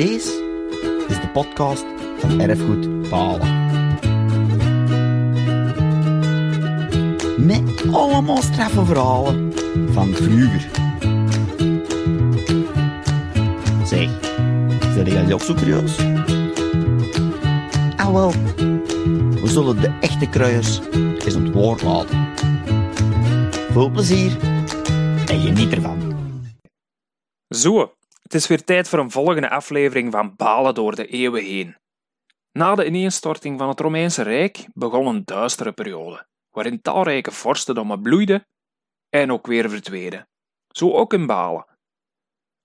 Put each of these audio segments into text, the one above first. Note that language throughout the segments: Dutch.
Deze is de podcast van Erfgoed Balen. Met allemaal straffe verhalen van vroeger. Zeg, zijn jullie ook zo curieus? Ah wel, we zullen de echte kruiers eens het woord laten. Veel plezier en geniet ervan. Zo, het is weer tijd voor een volgende aflevering van Balen door de eeuwen heen. Na de ineenstorting van het Romeinse Rijk begon een duistere periode, waarin talrijke vorstendommen bloeiden en ook weer verdwenen. Zo ook in Balen.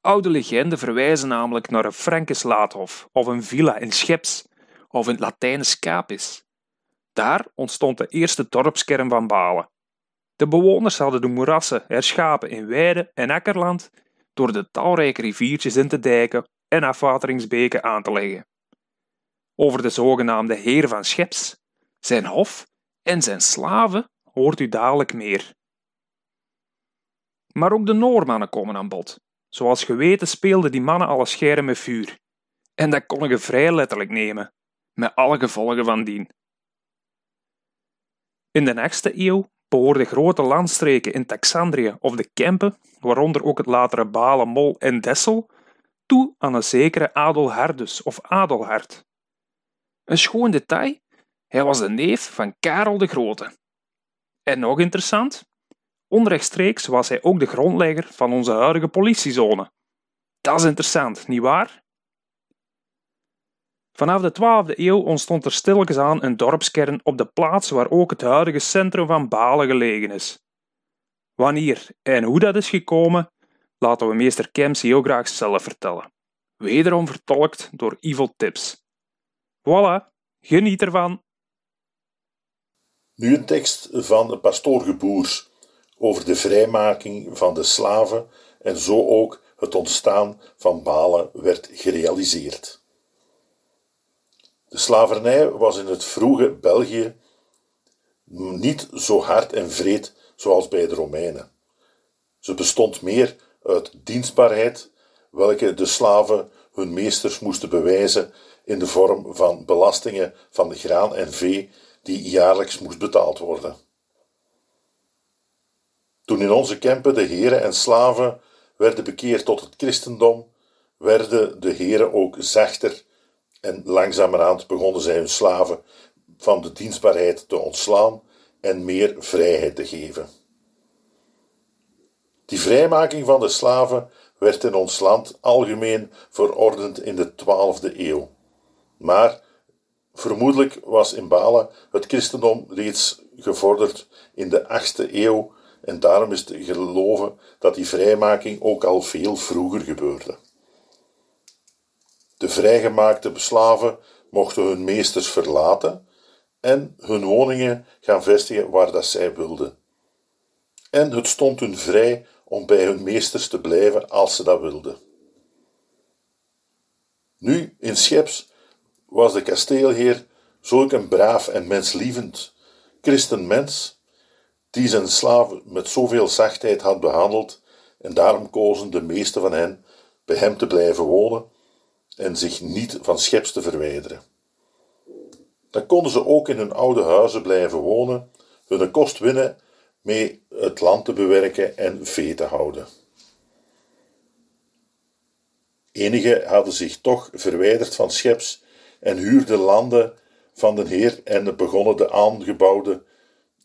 Oude legenden verwijzen namelijk naar een Frankes laadhof of een villa in Scheps of in het Latijnse Scapis. Daar ontstond de eerste dorpskern van Balen. De bewoners hadden de moerassen herschapen in weide en akkerland door de talrijke riviertjes in te dijken en afwateringsbeken aan te leggen. Over de zogenaamde heer van Scheps, zijn hof en zijn slaven hoort u dadelijk meer. Maar ook de Noormannen komen aan bod. Zoals geweten speelden die mannen alle scheren met vuur. En dat kon je vrij letterlijk nemen, met alle gevolgen van dien. In de negste eeuw behoorden grote landstreken in Taxandrië of de Kempen, waaronder ook het latere Balen, Mol en Dessel, toe aan een zekere Adelhardus of Adelhard. Een schoon detail, hij was de neef van Karel de Grote. En nog interessant, onrechtstreeks was hij ook de grondlegger van onze huidige politiezone. Dat is interessant, nietwaar? Vanaf de 12e eeuw ontstond er stilletjes aan een dorpskern op de plaats waar ook het huidige centrum van Balen gelegen is. Wanneer en hoe dat is gekomen, laten we meester Kems heel graag zelf vertellen. Wederom vertolkt door Evil Tips. Voilà, geniet ervan! Nu een tekst van pastoor Geboers over de vrijmaking van de slaven en zo ook het ontstaan van Balen werd gerealiseerd. De slavernij was in het vroege België niet zo hard en vreed zoals bij de Romeinen. Ze bestond meer uit dienstbaarheid, welke de slaven hun meesters moesten bewijzen in de vorm van belastingen van de graan en vee die jaarlijks moest betaald worden. Toen in onze Kempen de heren en slaven werden bekeerd tot het christendom, werden de heren ook zachter en langzamerhand begonnen zij hun slaven van de dienstbaarheid te ontslaan en meer vrijheid te geven. Die vrijmaking van de slaven werd in ons land algemeen verordend in de 12e eeuw. Maar vermoedelijk was in Balen het christendom reeds gevorderd in de 8e eeuw en daarom is te geloven dat die vrijmaking ook al veel vroeger gebeurde. De vrijgemaakte slaven mochten hun meesters verlaten en hun woningen gaan vestigen waar dat zij wilden. En het stond hun vrij om bij hun meesters te blijven als ze dat wilden. Nu, in Scheps, was de kasteelheer zulk een braaf en menslievend christenmens, die zijn slaven met zoveel zachtheid had behandeld, en daarom kozen de meeste van hen bij hem te blijven wonen en zich niet van scheps te verwijderen. Dan konden ze ook in hun oude huizen blijven wonen, hun kost winnen mee het land te bewerken en vee te houden. Enigen hadden zich toch verwijderd van scheps en huurden landen van de heer en begonnen de aangebouwde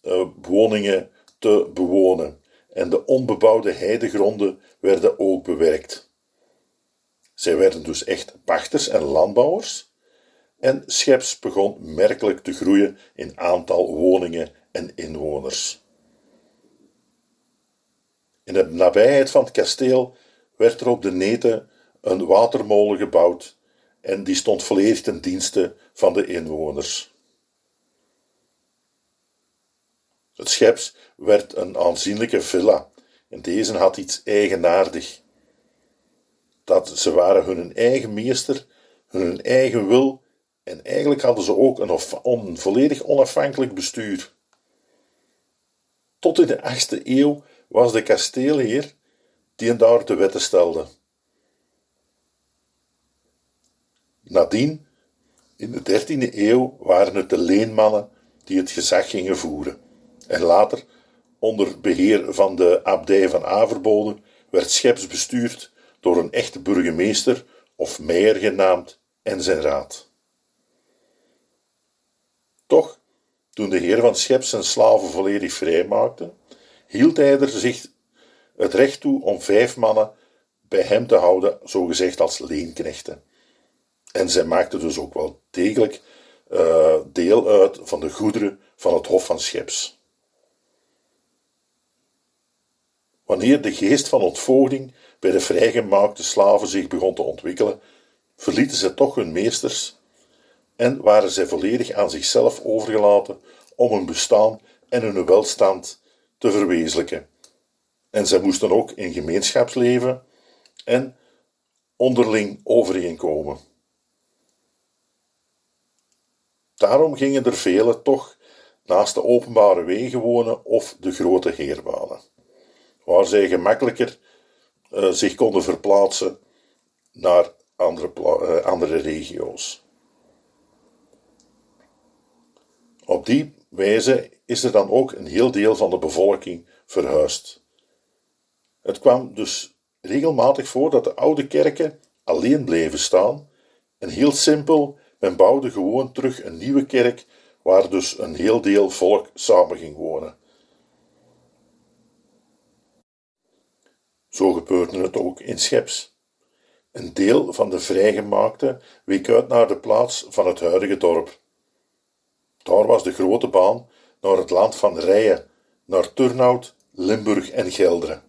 uh, woningen te bewonen. En de onbebouwde heidegronden werden ook bewerkt. Zij werden dus echt pachters en landbouwers. En Scheps begon merkelijk te groeien in aantal woningen en inwoners. In de nabijheid van het kasteel werd er op de Neten een watermolen gebouwd en die stond volledig ten dienste van de inwoners. Het scheps werd een aanzienlijke villa en deze had iets eigenaardig dat ze waren hun eigen meester, hun eigen wil en eigenlijk hadden ze ook een, een volledig onafhankelijk bestuur. Tot in de 8e eeuw was de kasteelheer die daar de wetten stelde. Nadien, in de 13e eeuw, waren het de leenmannen die het gezag gingen voeren. En later, onder beheer van de abdij van Averbode, werd Scheps bestuurd door een echte burgemeester, of meijer genaamd, en zijn raad. Toch, toen de heer van Scheps zijn slaven volledig vrijmaakte, hield hij er zich het recht toe om vijf mannen bij hem te houden, zogezegd als leenknechten. En zij maakten dus ook wel degelijk uh, deel uit van de goederen van het Hof van Scheps. Wanneer de geest van ontvoogding bij de vrijgemaakte slaven zich begon te ontwikkelen, verlieten zij toch hun meesters en waren zij volledig aan zichzelf overgelaten om hun bestaan en hun welstand te verwezenlijken. En zij moesten ook in gemeenschapsleven en onderling overeenkomen. Daarom gingen er velen toch naast de openbare wegen wonen of de grote heerbanen, waar zij gemakkelijker uh, zich konden verplaatsen naar andere, uh, andere regio's. Op die wijze is er dan ook een heel deel van de bevolking verhuisd. Het kwam dus regelmatig voor dat de oude kerken alleen bleven staan en heel simpel, men bouwde gewoon terug een nieuwe kerk waar dus een heel deel volk samen ging wonen. Zo gebeurde het ook in Scheps. Een deel van de vrijgemaakte week uit naar de plaats van het huidige dorp. Daar was de grote baan naar het land van Rijen, naar Turnhout, Limburg en Gelderen.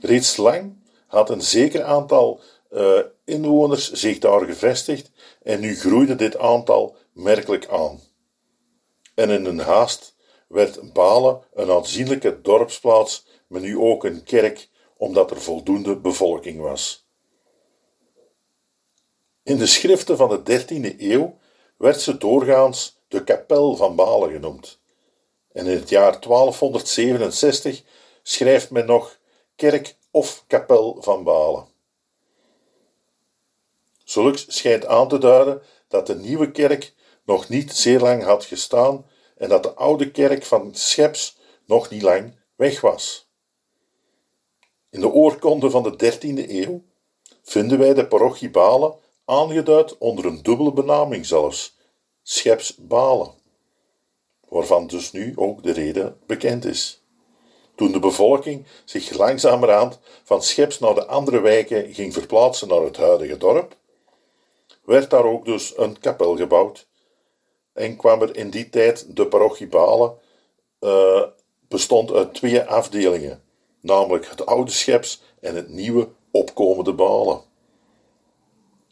Reeds lang had een zeker aantal uh, inwoners zich daar gevestigd en nu groeide dit aantal merkelijk aan. En in een haast werd Balen een aanzienlijke dorpsplaats, maar nu ook een kerk, omdat er voldoende bevolking was. In de schriften van de 13e eeuw werd ze doorgaans de kapel van Balen genoemd. En in het jaar 1267 schrijft men nog kerk of kapel van Balen. Zulks schijnt aan te duiden dat de nieuwe kerk nog niet zeer lang had gestaan en dat de oude kerk van Scheps nog niet lang weg was. In de oorkonde van de 13e eeuw vinden wij de parochie Balen aangeduid onder een dubbele benaming zelfs, Scheps Balen, waarvan dus nu ook de reden bekend is. Toen de bevolking zich langzamerhand van Scheps naar de andere wijken ging verplaatsen naar het huidige dorp, werd daar ook dus een kapel gebouwd en kwam er in die tijd de parochie Balen, uh, bestond uit twee afdelingen, namelijk het oude Scheps en het nieuwe opkomende Balen.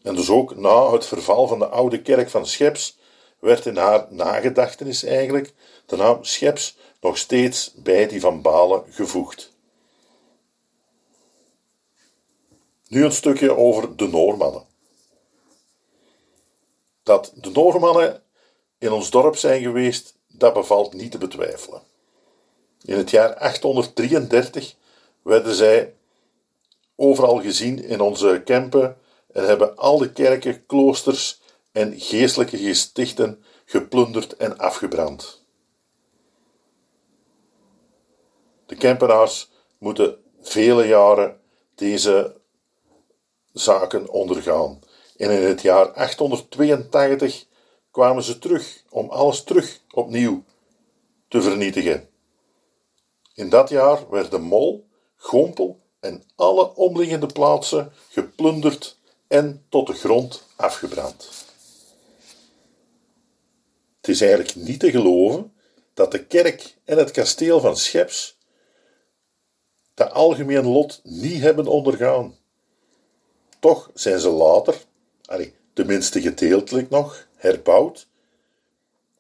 En dus ook na het verval van de oude kerk van Scheps werd in haar nagedachtenis eigenlijk de naam Scheps nog steeds bij die van Balen gevoegd. Nu een stukje over de Noormannen. Dat de Noormannen in ons dorp zijn geweest, dat bevalt niet te betwijfelen. In het jaar 833 werden zij overal gezien in onze Kempen en hebben al de kerken, kloosters en geestelijke gestichten geplunderd en afgebrand. De Kempenaars moeten vele jaren deze zaken ondergaan. En in het jaar 882 kwamen ze terug om alles terug opnieuw te vernietigen. In dat jaar werden Mol, Gompel en alle omliggende plaatsen geplunderd en tot de grond afgebrand. Het is eigenlijk niet te geloven dat de kerk en het kasteel van Scheps dat algemeen lot niet hebben ondergaan. Toch zijn ze later, tenminste gedeeltelijk nog, herbouwd,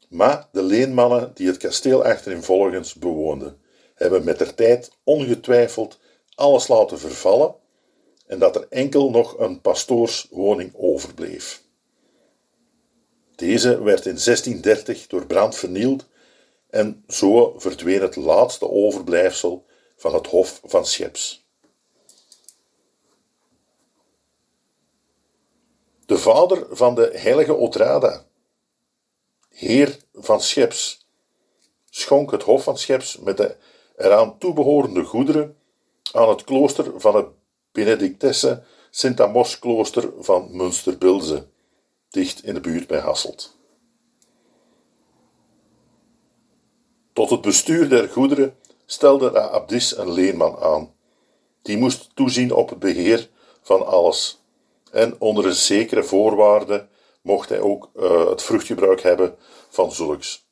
maar de leenmannen die het kasteel achterin volgens bewoonden, hebben met der tijd ongetwijfeld alles laten vervallen en dat er enkel nog een pastoorswoning overbleef. Deze werd in 1630 door brand vernield en zo verdween het laatste overblijfsel van het Hof van Scheps. De vader van de heilige Otrada, heer van Scheps, schonk het hof van Scheps met de eraan toebehorende goederen aan het klooster van het Benedictesse Sint-Amos klooster van Münsterbilze, dicht in de buurt bij Hasselt. Tot het bestuur der goederen stelde de abdis een leenman aan. Die moest toezien op het beheer van alles. En onder een zekere voorwaarde mocht hij ook uh, het vruchtgebruik hebben van zulks.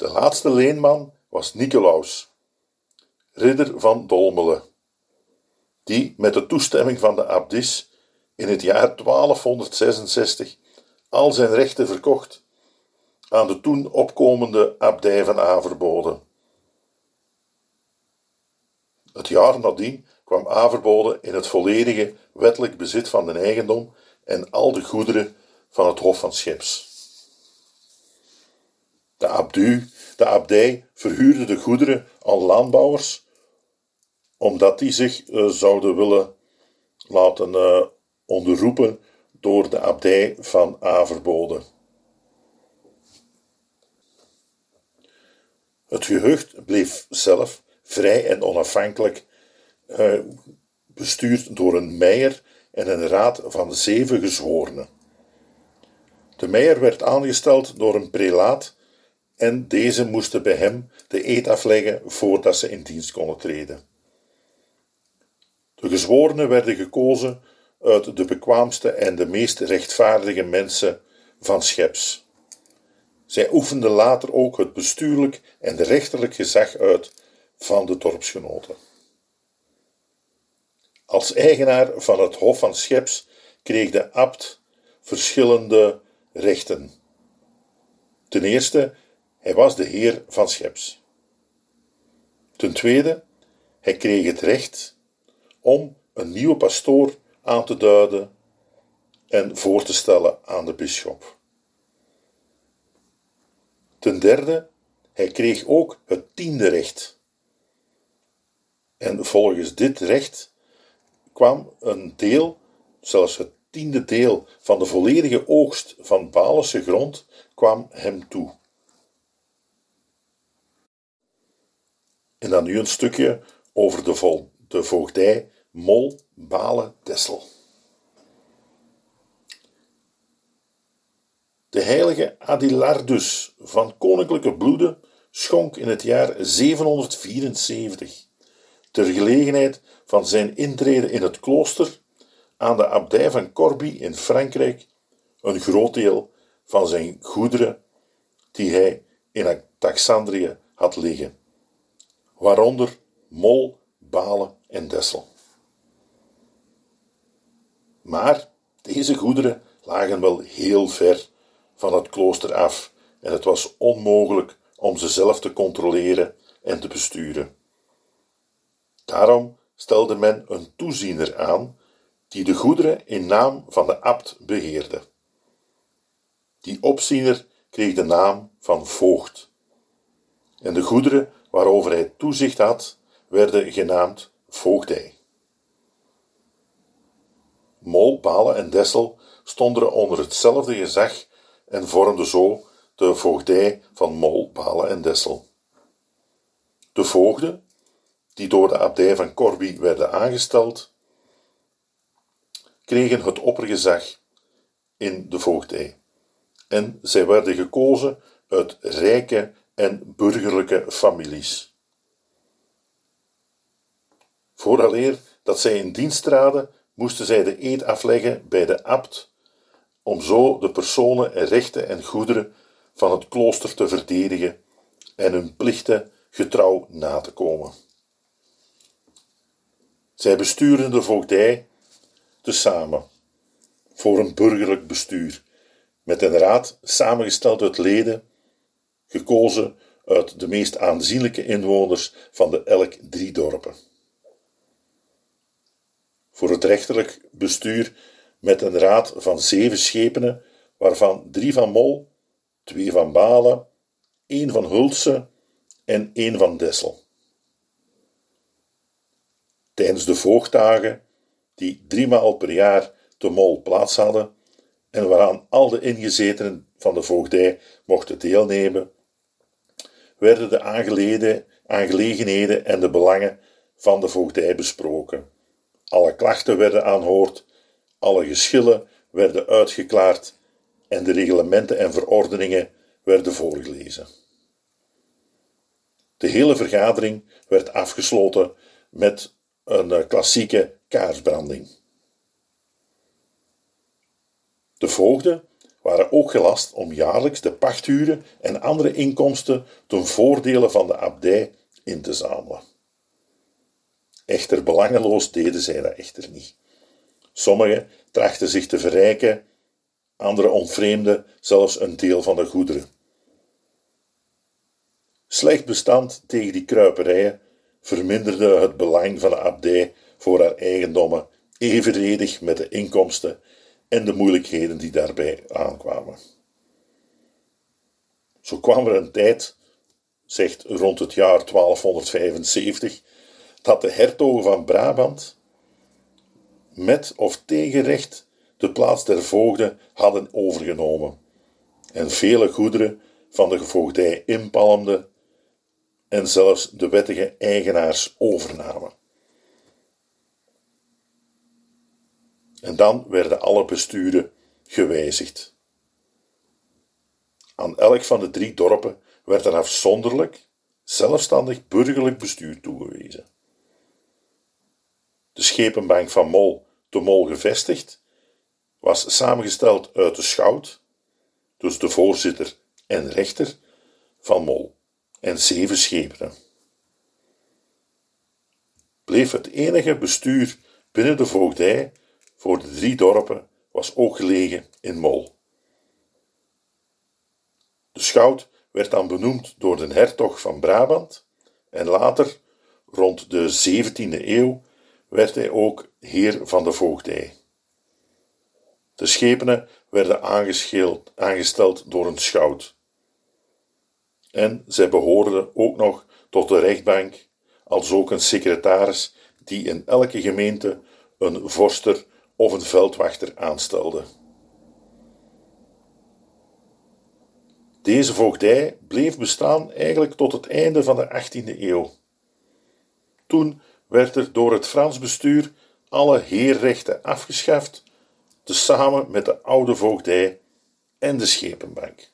De laatste leenman was Nicolaus, ridder van Dolmelen, die met de toestemming van de abdis in het jaar 1266 al zijn rechten verkocht aan de toen opkomende abdij van Averbode. Het jaar nadien kwam Averbode in het volledige wettelijk bezit van de eigendom en al de goederen van het Hof van Scheps. De, abdu, de abdij verhuurde de goederen aan landbouwers, omdat die zich uh, zouden willen laten uh, onderroepen door de abdij van Averbode. Het gehucht bleef zelf vrij en onafhankelijk uh, bestuurd door een meijer en een raad van zeven gezworenen. De meijer werd aangesteld door een prelaat en deze moesten bij hem de eed afleggen voordat ze in dienst konden treden. De gezworenen werden gekozen uit de bekwaamste en de meest rechtvaardige mensen van Scheps. Zij oefenden later ook het bestuurlijk en rechterlijk gezag uit van de dorpsgenoten. Als eigenaar van het Hof van Scheps kreeg de abt verschillende rechten. Ten eerste, hij was de heer van Scheps. Ten tweede, hij kreeg het recht om een nieuwe pastoor aan te duiden en voor te stellen aan de bisschop. Ten derde, hij kreeg ook het tiende recht. En volgens dit recht kwam een deel, zelfs het tiende deel van de volledige oogst van Balense grond, kwam hem toe. En dan nu een stukje over de, vol, de voogdij Mol, Balen, Dessel. De heilige Adilardus van koninklijke bloede schonk in het jaar 774, ter gelegenheid van zijn intrede in het klooster, aan de abdij van Corbie in Frankrijk een groot deel van zijn goederen die hij in Taxandrië had liggen, waaronder Mol, Balen en Dessel. Maar deze goederen lagen wel heel ver van het klooster af en het was onmogelijk om ze zelf te controleren en te besturen. Daarom stelde men een toeziener aan die de goederen in naam van de abt beheerde. Die opziener kreeg de naam van voogd. En de goederen waarover hij toezicht had, werden genaamd voogdij. Mol, Balen en Dessel stonden onder hetzelfde gezag en vormden zo de voogdij van Mol, Balen en Dessel. De voogden, die door de abdij van Corby werden aangesteld, kregen het oppergezag in de voogdij. En zij werden gekozen uit rijke en burgerlijke families. Vooraleer dat zij in dienst traden, moesten zij de eed afleggen bij de abt, om zo de personen en rechten en goederen van het klooster te verdedigen en hun plichten getrouw na te komen. Zij bestuurden de voogdij tezamen voor een burgerlijk bestuur, met een raad samengesteld uit leden, gekozen uit de meest aanzienlijke inwoners van de elk drie dorpen. Voor het rechterlijk bestuur met een raad van zeven schepenen, waarvan drie van Mol, twee van Balen, één van Hulse en één van Dessel. Tijdens de voogdagen, die driemaal per jaar te Mol plaats hadden en waaraan al de ingezetenen van de voogdij mochten deelnemen, werden de aangelegenheden en de belangen van de voogdij besproken. Alle klachten werden aanhoord, alle geschillen werden uitgeklaard en de reglementen en verordeningen werden voorgelezen. De hele vergadering werd afgesloten met een eh, klassieke kaarsbranding. De voogden waren ook gelast om jaarlijks de pachthuren en andere inkomsten ten voordele van de abdij in te zamelen. Echter belangeloos deden zij dat echter niet. Sommigen trachten zich te verrijken, anderen ontvreemden zelfs een deel van de goederen. Slecht bestand tegen die kruiperijen verminderde het belang van de abdij voor haar eigendommen evenredig met de inkomsten en de moeilijkheden die daarbij aankwamen. Zo kwam er een tijd, zegt rond het jaar 1275, dat de hertogen van Brabant met of tegen recht de plaats der voogden hadden overgenomen en vele goederen van de voogdij inpalmden en zelfs de wettige eigenaars overnamen. En dan werden alle besturen gewijzigd. Aan elk van de drie dorpen werd een afzonderlijk, zelfstandig burgerlijk bestuur toegewezen. De schepenbank van Mol, te Mol gevestigd, was samengesteld uit de schout, dus de voorzitter en rechter van Mol, en zeven schepenen. Bleef het enige bestuur binnen de voogdij voor de drie dorpen was ook gelegen in Mol. De schout werd dan benoemd door de hertog van Brabant en later, rond de 17e eeuw, werd hij ook heer van de voogdij. De schepenen werden aangesteld door een schout. En zij behoorden ook nog tot de rechtbank, als ook een secretaris die in elke gemeente een vorster of een veldwachter aanstelde. Deze voogdij bleef bestaan eigenlijk tot het einde van de 18e eeuw. Toen werd er door het Frans bestuur alle heerrechten afgeschaft, tezamen met de oude voogdij en de schepenbank.